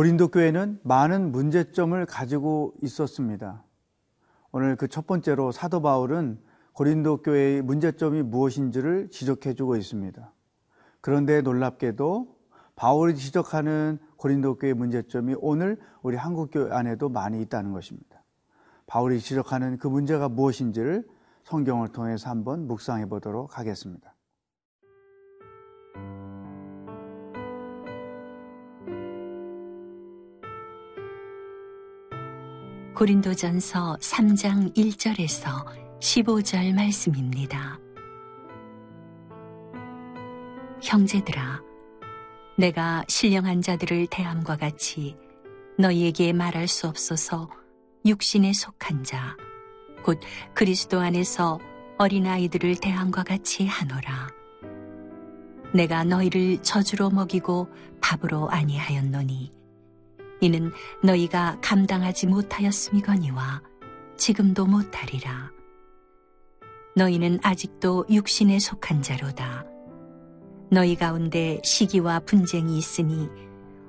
고린도 교회는 많은 문제점을 가지고 있었습니다. 오늘 그 첫 번째로 사도 바울은 고린도 교회의 문제점이 무엇인지를 지적해 주고 있습니다. 그런데 놀랍게도 바울이 지적하는 고린도 교회 문제점이 오늘 우리 한국 교회 안에도 많이 있다는 것입니다. 바울이 지적하는 그 문제가 무엇인지를 성경을 통해서 한번 묵상해 보도록 하겠습니다. 고린도전서 3장 1절에서 15절 말씀입니다. 형제들아, 내가 신령한 자들을 대함과 같이 너희에게 말할 수 없어서 육신에 속한 자, 곧 그리스도 안에서 어린아이들을 대함과 같이 하노라. 내가 너희를 저주로 먹이고 밥으로 아니하였노니, 이는 너희가 감당하지 못하였음이거니와 지금도 못하리라. 너희는 아직도 육신에 속한 자로다. 너희 가운데 시기와 분쟁이 있으니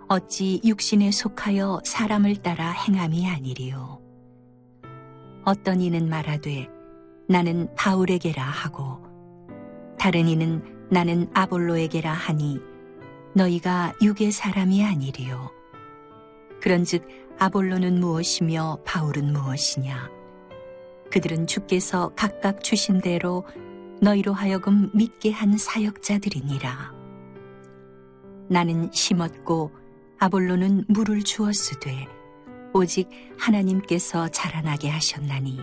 어찌 육신에 속하여 사람을 따라 행함이 아니리요. 어떤 이는 말하되 나는 바울에게라 하고 다른 이는 나는 아볼로에게라 하니 너희가 육의 사람이 아니리요. 그런즉 아볼로는 무엇이며 바울은 무엇이냐? 그들은 주께서 각각 주신 대로 너희로 하여금 믿게 한 사역자들이니라. 나는 심었고 아볼로는 물을 주었으되 오직 하나님께서 자라나게 하셨나니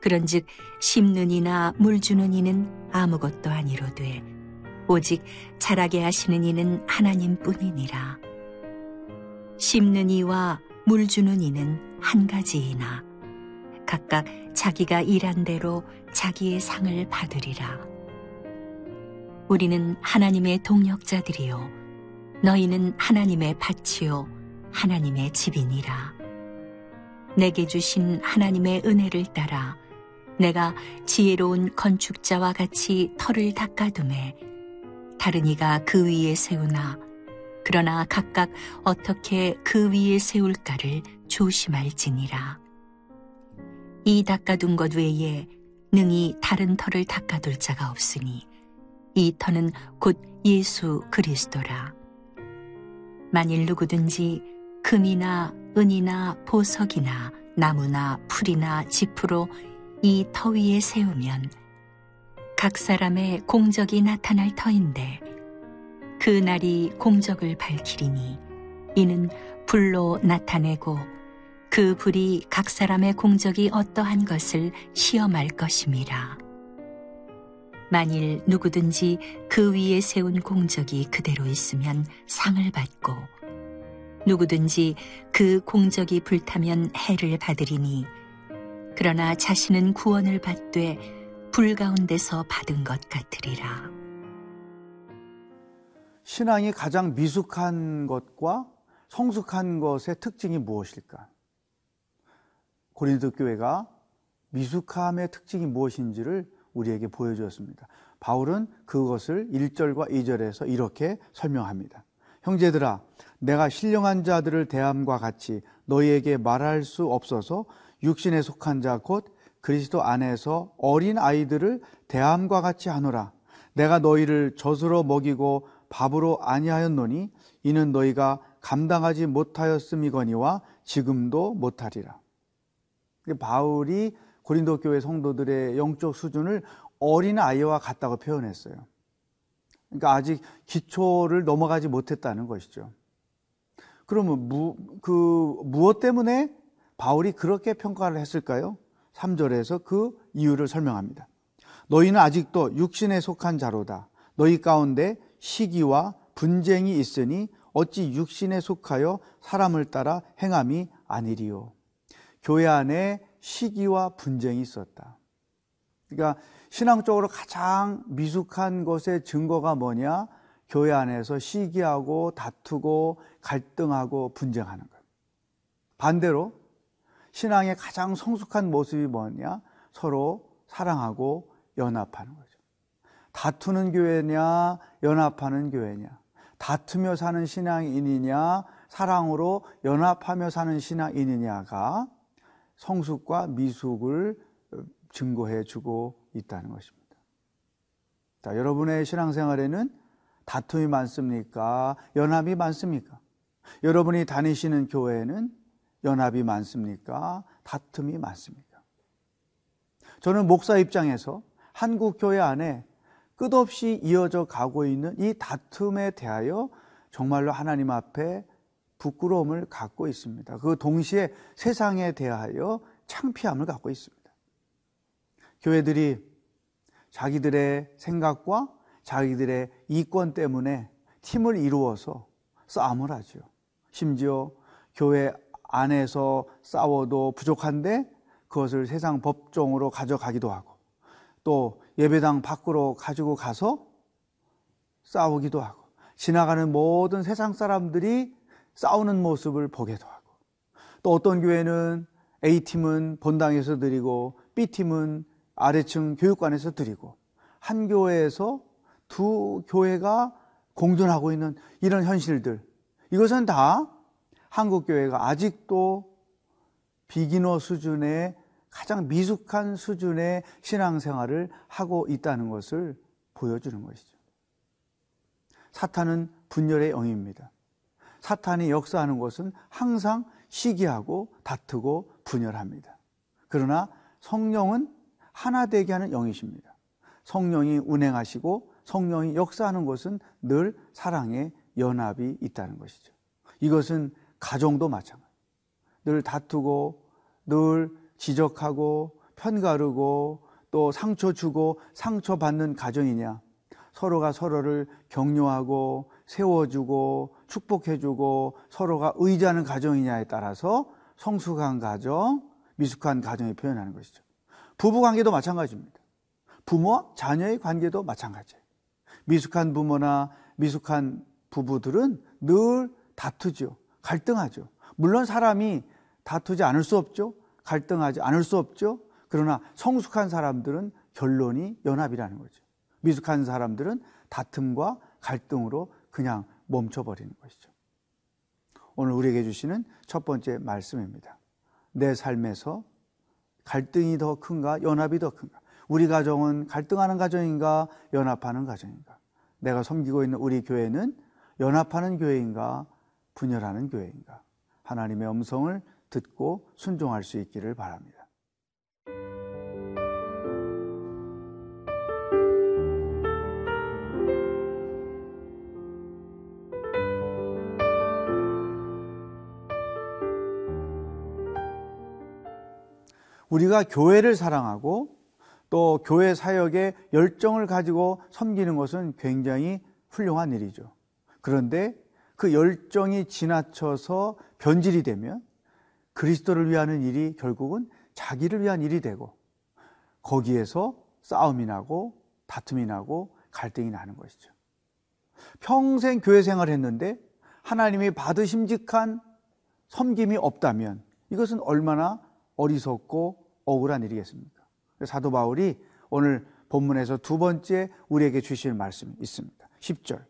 그런즉 심는 이나 물 주는 이는 아무것도 아니로되 오직 자라게 하시는 이는 하나님뿐이니라. 심는 이와 물 주는 이는 한 가지이나 각각 자기가 일한 대로 자기의 상을 받으리라. 우리는 하나님의 동력자들이요. 너희는 하나님의 밭이요. 하나님의 집이니라. 내게 주신 하나님의 은혜를 따라 내가 지혜로운 건축자와 같이 터를 닦아둠에 다른 이가 그 위에 세우나 그러나 각각 어떻게 그 위에 세울까를 조심할지니라. 이 닦아둔 것 외에 능히 다른 터를 닦아둘 자가 없으니 이 터는 곧 예수 그리스도라. 만일 누구든지 금이나 은이나 보석이나 나무나 풀이나 지프로 이 터 위에 세우면 각 사람의 공적이 나타날 터인데 그 날이 공적을 밝히리니 이는 불로 나타내고 그 불이 각 사람의 공적이 어떠한 것을 시험할 것임이라. 만일 누구든지 그 위에 세운 공적이 그대로 있으면 상을 받고 누구든지 그 공적이 불타면 해를 받으리니 그러나 자신은 구원을 받되 불 가운데서 받은 것 같으리라. 신앙이 가장 미숙한 것과 성숙한 것의 특징이 무엇일까? 고린도 교회가 미숙함의 특징이 무엇인지를 우리에게 보여주었습니다. 바울은 그것을 1절과 2절에서 이렇게 설명합니다. 형제들아, 내가 신령한 자들을 대함과 같이 너희에게 말할 수 없어서 육신에 속한 자 곧 그리스도 안에서 어린 아이들을 대함과 같이 하노라. 내가 너희를 젖으로 먹이고 밥으로 아니하였노니 이는 너희가 감당하지 못하였음이거니와 지금도 못하리라. 바울이 고린도 교회 성도들의 영적 수준을 어린 아이와 같다고 표현했어요. 그러니까 아직 기초를 넘어가지 못했다는 것이죠. 그러면 무, 그 무엇 때문에 바울이 그렇게 평가를 했을까요? 3절에서 그 이유를 설명합니다. 너희는 아직도 육신에 속한 자로다. 너희 가운데 시기와 분쟁이 있으니 어찌 육신에 속하여 사람을 따라 행함이 아니리요. 교회 안에 시기와 분쟁이 있었다. 그러니까 신앙적으로 가장 미숙한 것의 증거가 뭐냐? 교회 안에서 시기하고 다투고 갈등하고 분쟁하는 것. 반대로 신앙의 가장 성숙한 모습이 뭐냐? 서로 사랑하고 연합하는 거죠. 다투는 교회냐, 연합하는 교회냐. 다투며 사는 신앙인이냐, 사랑으로 연합하며 사는 신앙인이냐가 성숙과 미숙을 증거해 주고 있다는 것입니다. 자, 여러분의 신앙생활에는 다툼이 많습니까? 연합이 많습니까? 여러분이 다니시는 교회에는 연합이 많습니까? 다툼이 많습니까? 저는 목사 입장에서 한국 교회 안에 끝없이 이어져 가고 있는 이 다툼에 대하여 정말로 하나님 앞에 부끄러움을 갖고 있습니다. 그 동시에 세상에 대하여 창피함을 갖고 있습니다. 교회들이 자기들의 생각과 자기들의 이권 때문에 팀을 이루어서 싸움을 하죠. 심지어 교회 안에서 싸워도 부족한데 그것을 세상 법정으로 가져가기도 하고 또 예배당 밖으로 가지고 가서 싸우기도 하고 지나가는 모든 세상 사람들이 싸우는 모습을 보게도 하고 또 어떤 교회는 A팀은 본당에서 드리고 B팀은 아래층 교육관에서 드리고 한 교회에서 두 교회가 공존하고 있는 이런 현실들. 이것은 다 한국 교회가 아직도 비기너 수준의 가장 미숙한 수준의 신앙생활을 하고 있다는 것을 보여주는 것이죠. 사탄은 분열의 영입니다. 사탄이 역사하는 것은 항상 시기하고 다투고 분열합니다. 그러나 성령은 하나 되게 하는 영이십니다. 성령이 운행하시고 성령이 역사하는 것은 늘 사랑의 연합이 있다는 것이죠. 이것은 가정도 마찬가지. 늘 다투고 늘 지적하고 편가르고 또 상처 주고 상처 받는 가정이냐. 서로가 서로를 격려하고 세워주고 축복해주고 서로가 의지하는 가정이냐에 따라서 성숙한 가정, 미숙한 가정이 표현하는 것이죠. 부부 관계도 마찬가지입니다. 부모와 자녀의 관계도 마찬가지예요. 미숙한 부모나 미숙한 부부들은 늘 다투죠. 갈등하죠. 물론 사람이 다투지 않을 수 없죠. 갈등하지 않을 수 없죠. 그러나 성숙한 사람들은 결론이 연합이라는 거죠. 미숙한 사람들은 다툼과 갈등으로 그냥 멈춰버리는 것이죠. 오늘 우리에게 주시는 첫 번째 말씀입니다. 내 삶에서 갈등이 더 큰가, 연합이 더 큰가? 우리 가정은 갈등하는 가정인가, 연합하는 가정인가? 내가 섬기고 있는 우리 교회는 연합하는 교회인가, 분열하는 교회인가? 하나님의 음성을 듣고 순종할 수 있기를 바랍니다. 우리가 교회를 사랑하고 또 교회 사역에 열정을 가지고 섬기는 것은 굉장히 훌륭한 일이죠. 그런데 그 열정이 지나쳐서 변질이 되면 그리스도를 위하는 일이 결국은 자기를 위한 일이 되고 거기에서 싸움이 나고 다툼이 나고 갈등이 나는 것이죠. 평생 교회 생활을 했는데 하나님이 받으심직한 섬김이 없다면 이것은 얼마나 어리석고 억울한 일이겠습니까? 사도 바울이 오늘 본문에서 두 번째 우리에게 주실 말씀이 있습니다. 10절.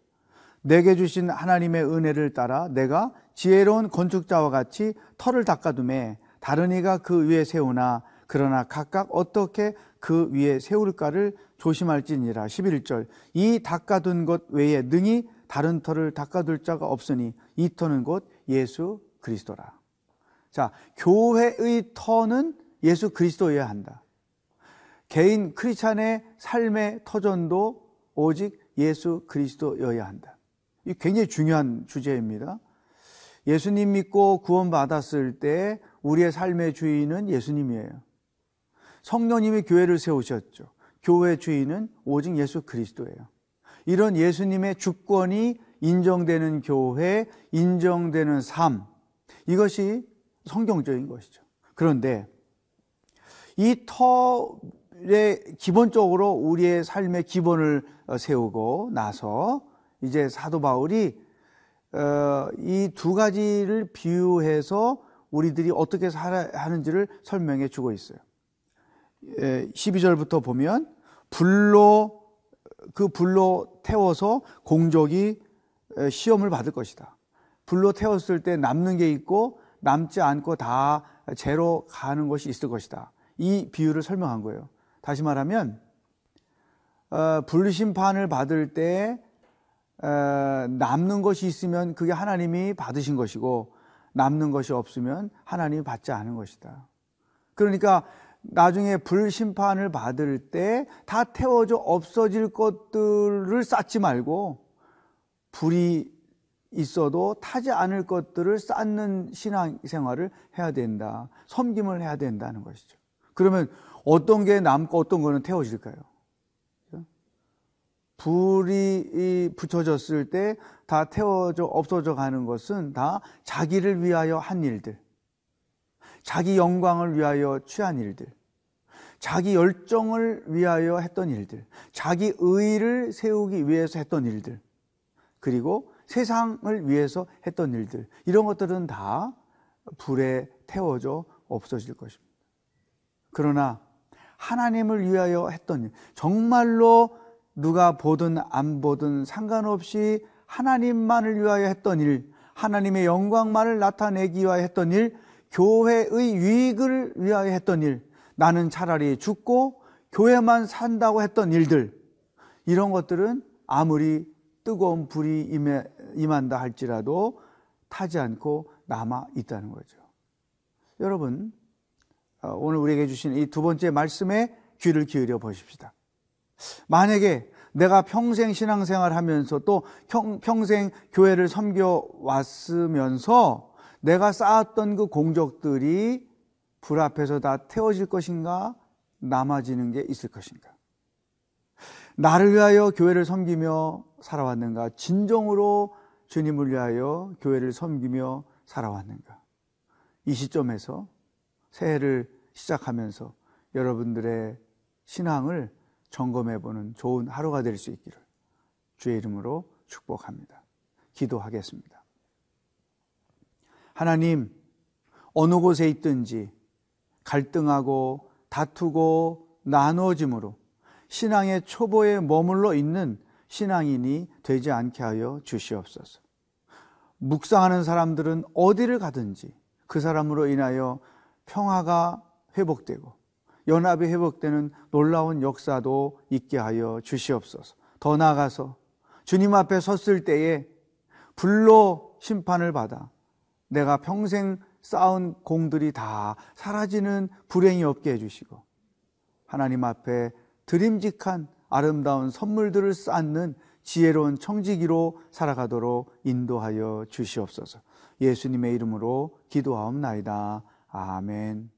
내게 주신 하나님의 은혜를 따라 내가 지혜로운 건축자와 같이 터를 닦아둠에 다른 이가 그 위에 세우나 그러나 각각 어떻게 그 위에 세울까를 조심할지니라. 11절. 이 닦아둔 것 외에 능히 다른 터를 닦아둘 자가 없으니 이 터는 곧 예수 그리스도라. 자 교회의 터는 예수 그리스도여야 한다. 개인 크리스찬의 삶의 터전도 오직 예수 그리스도여야 한다 이 굉장히 중요한 주제입니다. 예수님 믿고 구원받았을 때 우리의 삶의 주인은 예수님이에요. 성령님이 교회를 세우셨죠. 교회 주인은 오직 예수 그리스도예요. 이런 예수님의 주권이 인정되는 교회, 인정되는 삶, 이것이 성경적인 것이죠. 그런데 이 터에 기본적으로 우리의 삶의 기본을 세우고 나서 이제 사도 바울이 어, 이 두 가지를 비유해서 우리들이 어떻게 살아야 하는지를 설명해 주고 있어요. 12절부터 보면 불로 그 불로 태워서 공적이 에, 시험을 받을 것이다. 불로 태웠을 때 남는 게 있고 남지 않고 다 재로 가는 것이 있을 것이다. 이 비유를 설명한 거예요. 다시 말하면 어, 불심판을 받을 때 어, 남는 것이 있으면 그게 하나님이 받으신 것이고 남는 것이 없으면 하나님이 받지 않은 것이다. 그러니까 나중에 불심판을 받을 때 다 태워져 없어질 것들을 쌓지 말고 불이 있어도 타지 않을 것들을 쌓는 신앙 생활을 해야 된다. 섬김을 해야 된다는 것이죠. 그러면 어떤 게 남고 어떤 거는 태워질까요? 불이 붙여졌을 때 다 태워져 없어져 가는 것은 다 자기를 위하여 한 일들, 자기 영광을 위하여 취한 일들, 자기 열정을 위하여 했던 일들, 자기 의를 세우기 위해서 했던 일들, 그리고 세상을 위해서 했던 일들, 이런 것들은 다 불에 태워져 없어질 것입니다. 그러나 하나님을 위하여 했던 일, 정말로 누가 보든 안 보든 상관없이 하나님만을 위하여 했던 일, 하나님의 영광만을 나타내기 위하여 했던 일, 교회의 유익을 위하여 했던 일, 나는 차라리 죽고 교회만 산다고 했던 일들, 이런 것들은 아무리 뜨거운 불이 임한다 할지라도 타지 않고 남아 있다는 거죠. 여러분, 어, 오늘 우리에게 주신 이 두 번째 말씀에 귀를 기울여 보십시다. 만약에 내가 평생 신앙생활 하면서 또 평생 교회를 섬겨 왔으면서 내가 쌓았던 그 공적들이 불 앞에서 다 태워질 것인가? 남아지는 게 있을 것인가? 나를 위하여 교회를 섬기며 살아왔는가? 진정으로 주님을 위하여 교회를 섬기며 살아왔는가? 이 시점에서 새해를 시작하면서 여러분들의 신앙을 점검해 보는 좋은 하루가 될 수 있기를 주의 이름으로 축복합니다. 기도하겠습니다. 하나님, 어느 곳에 있든지 갈등하고 다투고 나누어짐으로 신앙의 초보에 머물러 있는 신앙인이 되지 않게 하여 주시옵소서. 묵상하는 사람들은 어디를 가든지 그 사람으로 인하여 평화가 회복되고 연합이 회복되는 놀라운 역사도 있게 하여 주시옵소서. 더 나아가서 주님 앞에 섰을 때에 불로 심판을 받아 내가 평생 쌓은 공들이 다 사라지는 불행이 없게 해주시고 하나님 앞에 드림직한 아름다운 선물들을 쌓는 지혜로운 청지기로 살아가도록 인도하여 주시옵소서. 예수님의 이름으로 기도하옵나이다. 아멘.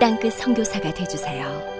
땅끝 성교사가 되주세요